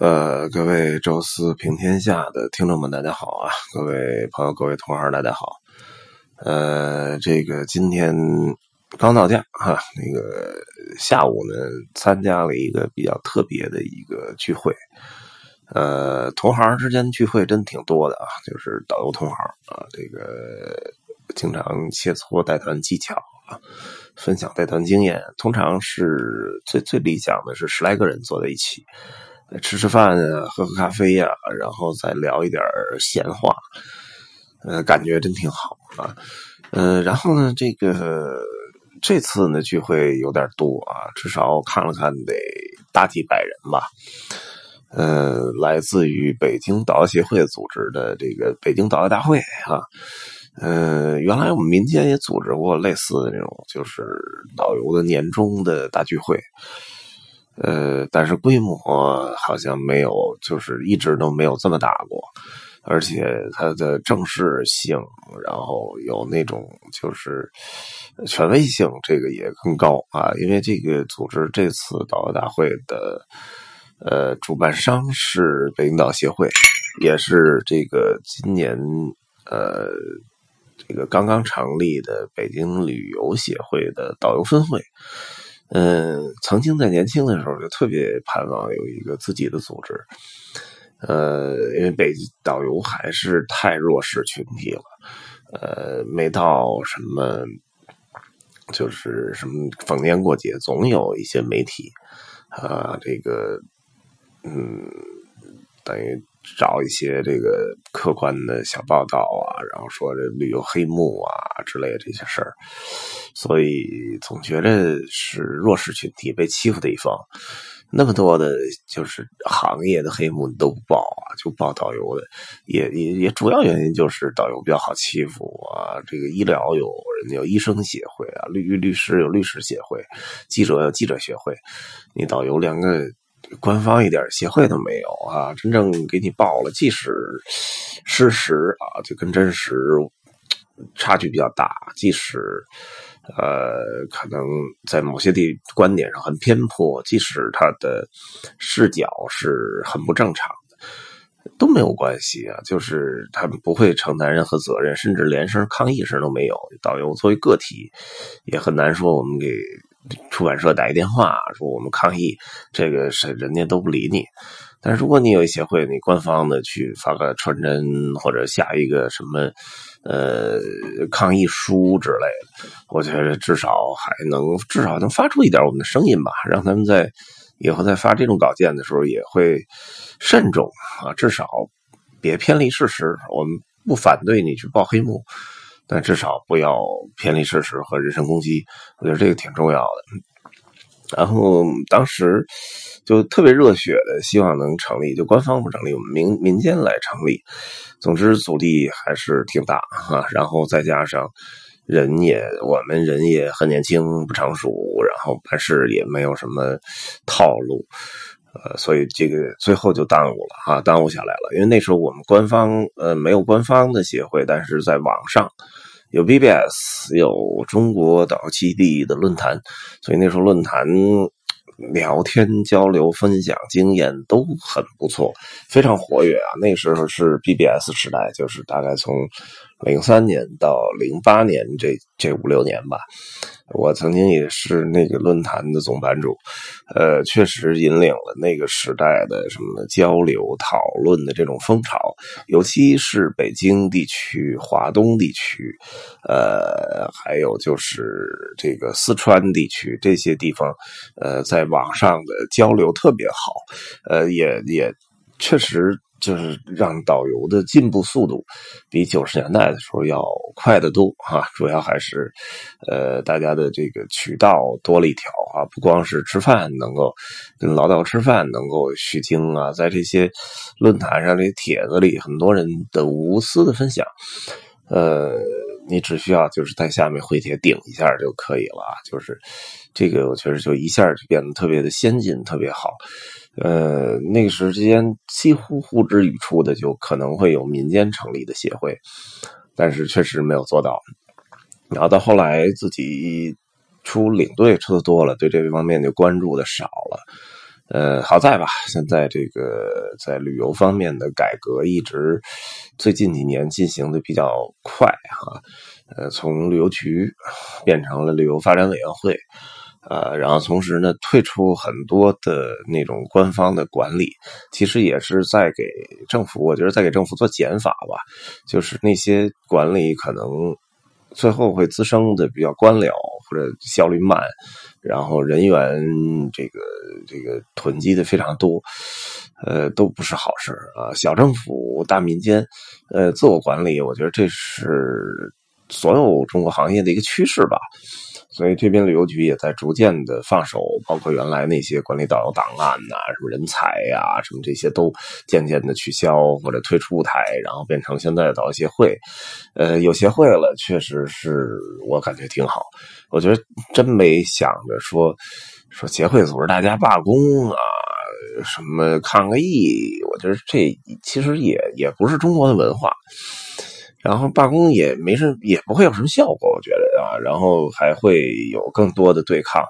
呃，各位周四平天下的听众们，大家好啊！各位朋友，各位同行，大家好。呃，这个今天刚到家哈，那个下午呢，参加了一个比较特别的一个聚会。呃，同行之间聚会真挺多的啊，就是导游同行啊，这个经常切磋带团技巧啊，分享带团经验。通常是最最理想的是十来个人坐在一起。吃吃饭啊，喝喝咖啡呀，然后再聊一点闲话，呃，感觉真挺好啊。呃，然后呢，这个这次呢聚会有点多啊，至少看了看得大几百人吧。呃，来自于北京导游协会组织的这个北京导游大会啊。呃，原来我们民间也组织过类似的那种，就是导游的年终的大聚会。呃，但是规模好像没有，就是一直都没有这么大过，而且它的正式性，然后有那种就是权威性，这个也更高啊。因为这个组织这次导游大会的呃主办商是北京导协会，也是这个今年呃这个刚刚成立的北京旅游协会的导游分会。嗯，曾经在年轻的时候就特别盼望有一个自己的组织，呃，因为北导游还是太弱势群体了，呃，没到什么，就是什么逢年过节总有一些媒体啊，这个，嗯，等于。找一些这个客观的小报道啊，然后说这旅游黑幕啊之类的这些事儿，所以总觉得是弱势群体被欺负的一方。那么多的，就是行业的黑幕你都不报啊，就报导游的，也也 也主要原因就是导游比较好欺负啊。这个医疗有人家有医生协会啊，律律师有律师协会，记者有记者协会，你导游连个。官方一点协会都没有啊！真正给你报了，即使事实啊，就跟真实差距比较大。即使呃，可能在某些地观点上很偏颇，即使他的视角是很不正常的，都没有关系啊。就是他们不会承担任何责任，甚至连声抗议声都没有。导游作为个体，也很难说我们给。出版社打一电话说我们抗议，这个是人家都不理你。但是如果你有一协会，你官方的去发个传真或者下一个什么呃抗议书之类的，我觉得至少还能至少能发出一点我们的声音吧，让他们在以后在发这种稿件的时候也会慎重啊，至少别偏离事实。我们不反对你去报黑幕。但至少不要偏离事实和人身攻击，我觉得这个挺重要的。然后当时就特别热血的，希望能成立，就官方不成立，我们民民间来成立。总之阻力还是挺大啊。然后再加上人也，我们人也很年轻不成熟，然后办事也没有什么套路。呃，所以这个最后就耽误了哈，耽误下来了。因为那时候我们官方呃没有官方的协会，但是在网上有 BBS，有中国导游基地的论坛，所以那时候论坛聊天交流、分享经验都很不错，非常活跃啊。那时候是 BBS 时代，就是大概从零三年到零八年这这五六年吧。我曾经也是那个论坛的总版主，呃，确实引领了那个时代的什么交流讨论的这种风潮，尤其是北京地区、华东地区，呃，还有就是这个四川地区这些地方，呃，在网上的交流特别好，呃，也也确实。就是让导游的进步速度比九十年代的时候要快得多哈，主要还是呃大家的这个渠道多了一条啊，不光是吃饭能够跟老道吃饭能够取经啊，在这些论坛上这些帖子里，很多人的无私的分享，呃，你只需要就是在下面回帖顶一下就可以了啊，就是这个我觉得就一下就变得特别的先进，特别好。呃，那个时间几乎呼之欲出的，就可能会有民间成立的协会，但是确实没有做到。然后到后来自己出领队出的多了，对这方面就关注的少了。呃，好在吧，现在这个在旅游方面的改革一直最近几年进行的比较快哈，呃，从旅游局变成了旅游发展委员会，呃，然后同时呢，退出很多的那种官方的管理，其实也是在给政府，我觉得在给政府做减法吧，就是那些管理可能最后会滋生的比较官僚或者效率慢。然后人员这个这个囤积的非常多，呃，都不是好事啊。小政府大民间，呃，自我管理，我觉得这是所有中国行业的一个趋势吧。所以这边旅游局也在逐渐的放手，包括原来那些管理导游档案呐、什么人才呀、什么这些都渐渐的取消或者退出舞台，然后变成现在的导游协会。呃，有协会了，确实是我感觉挺好。我觉得真没想着说说协会组织大家罢工啊，什么抗个议，我觉得这其实也也不是中国的文化。然后罢工也没什也不会有什么效果，我觉得啊，然后还会有更多的对抗，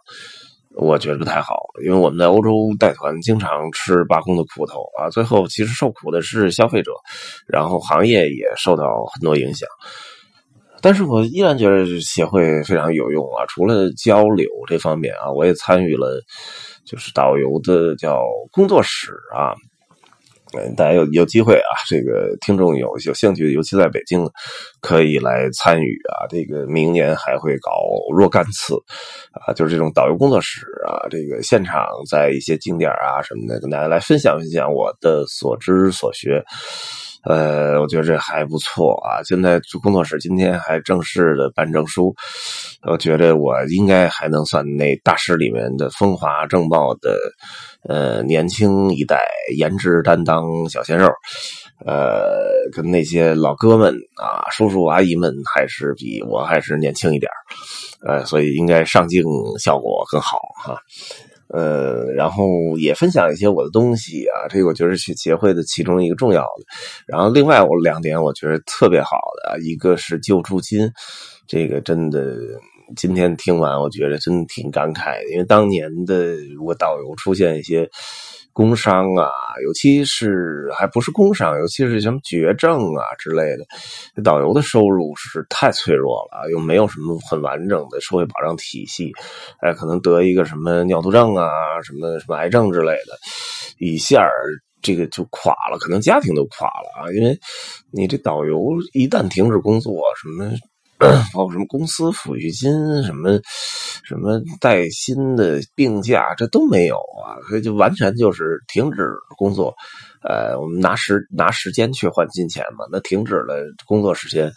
我觉得不太好，因为我们在欧洲带团经常吃罢工的苦头啊，最后其实受苦的是消费者，然后行业也受到很多影响。但是我依然觉得协会非常有用啊，除了交流这方面啊，我也参与了，就是导游的叫工作室啊。大家有有机会啊，这个听众有有兴趣，尤其在北京，可以来参与啊。这个明年还会搞若干次啊，就是这种导游工作室啊，这个现场在一些景点啊什么的，跟大家来分享分享我的所知所学。呃，我觉得这还不错啊。现在工作室今天还正式的办证书，我觉得我应该还能算那大师里面的风华正茂的。呃，年轻一代颜值担当小鲜肉，呃，跟那些老哥们啊、叔叔阿姨们还是比我还是年轻一点呃，所以应该上镜效果更好哈。呃，然后也分享一些我的东西啊，这个我觉得是协会的其中一个重要的。然后另外我两点我觉得特别好的，一个是救助金，这个真的。今天听完，我觉得真的挺感慨的，因为当年的如果导游出现一些工伤啊，尤其是还不是工伤，尤其是什么绝症啊之类的，导游的收入是太脆弱了，又没有什么很完整的社会保障体系，哎，可能得一个什么尿毒症啊，什么什么癌症之类的，一下这个就垮了，可能家庭都垮了啊，因为你这导游一旦停止工作，什么。包括什么公司抚恤金，什么什么带薪的病假，这都没有啊，所以就完全就是停止工作。呃，我们拿时拿时间去换金钱嘛，那停止了工作时间。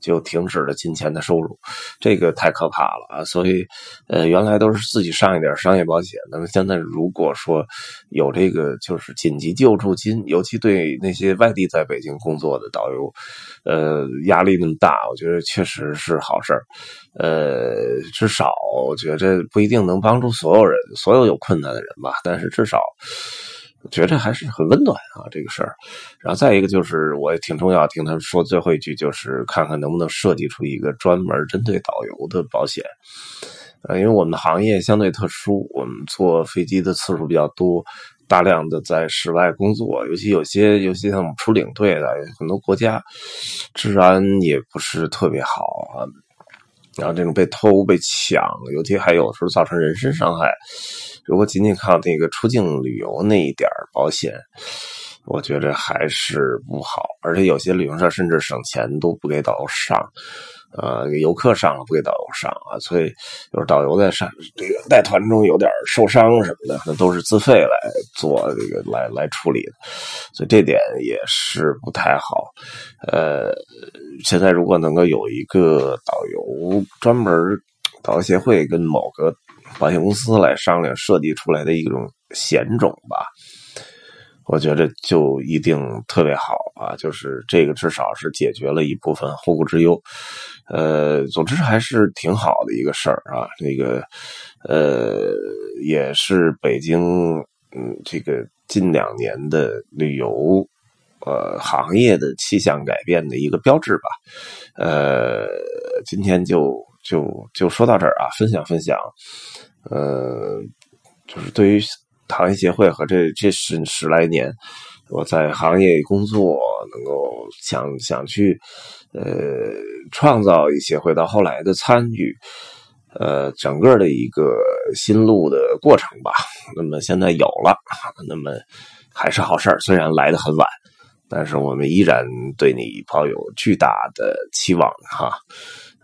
就停止了金钱的收入，这个太可怕了啊！所以，呃，原来都是自己上一点商业保险，那么现在如果说有这个就是紧急救助金，尤其对那些外地在北京工作的导游，呃，压力那么大，我觉得确实是好事儿。呃，至少我觉得不一定能帮助所有人，所有有困难的人吧，但是至少。觉得还是很温暖啊，这个事儿。然后再一个就是，我也挺重要，听他说最后一句，就是看看能不能设计出一个专门针对导游的保险。呃，因为我们的行业相对特殊，我们坐飞机的次数比较多，大量的在室外工作，尤其有些，尤其像我们出领队的，很多国家治安也不是特别好啊。然后这种被偷、被抢，尤其还有时候造成人身伤害。如果仅仅靠那个出境旅游那一点保险，我觉得还是不好。而且有些旅行社甚至省钱都不给导游上，呃，游客上了不给导游上啊。所以，就是导游在上这个带团中有点受伤什么的，那都是自费来做这个来来处理的。所以这点也是不太好。呃，现在如果能够有一个导游专门导游协会跟某个。保险公司来商量设计出来的一种险种吧，我觉得就一定特别好啊！就是这个至少是解决了一部分后顾之忧，呃，总之还是挺好的一个事儿啊。这个呃，也是北京嗯，这个近两年的旅游呃行业的气象改变的一个标志吧。呃，今天就就就说到这儿啊，分享分享。呃，就是对于行业协会和这这十十来年，我在行业工作，能够想想去呃创造一些，回，到后来的参与，呃，整个的一个心路的过程吧。那么现在有了，那么还是好事儿，虽然来的很晚，但是我们依然对你抱有巨大的期望哈。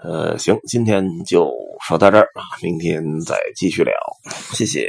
呃，行，今天就说到这儿啊，明天再继续聊，谢谢。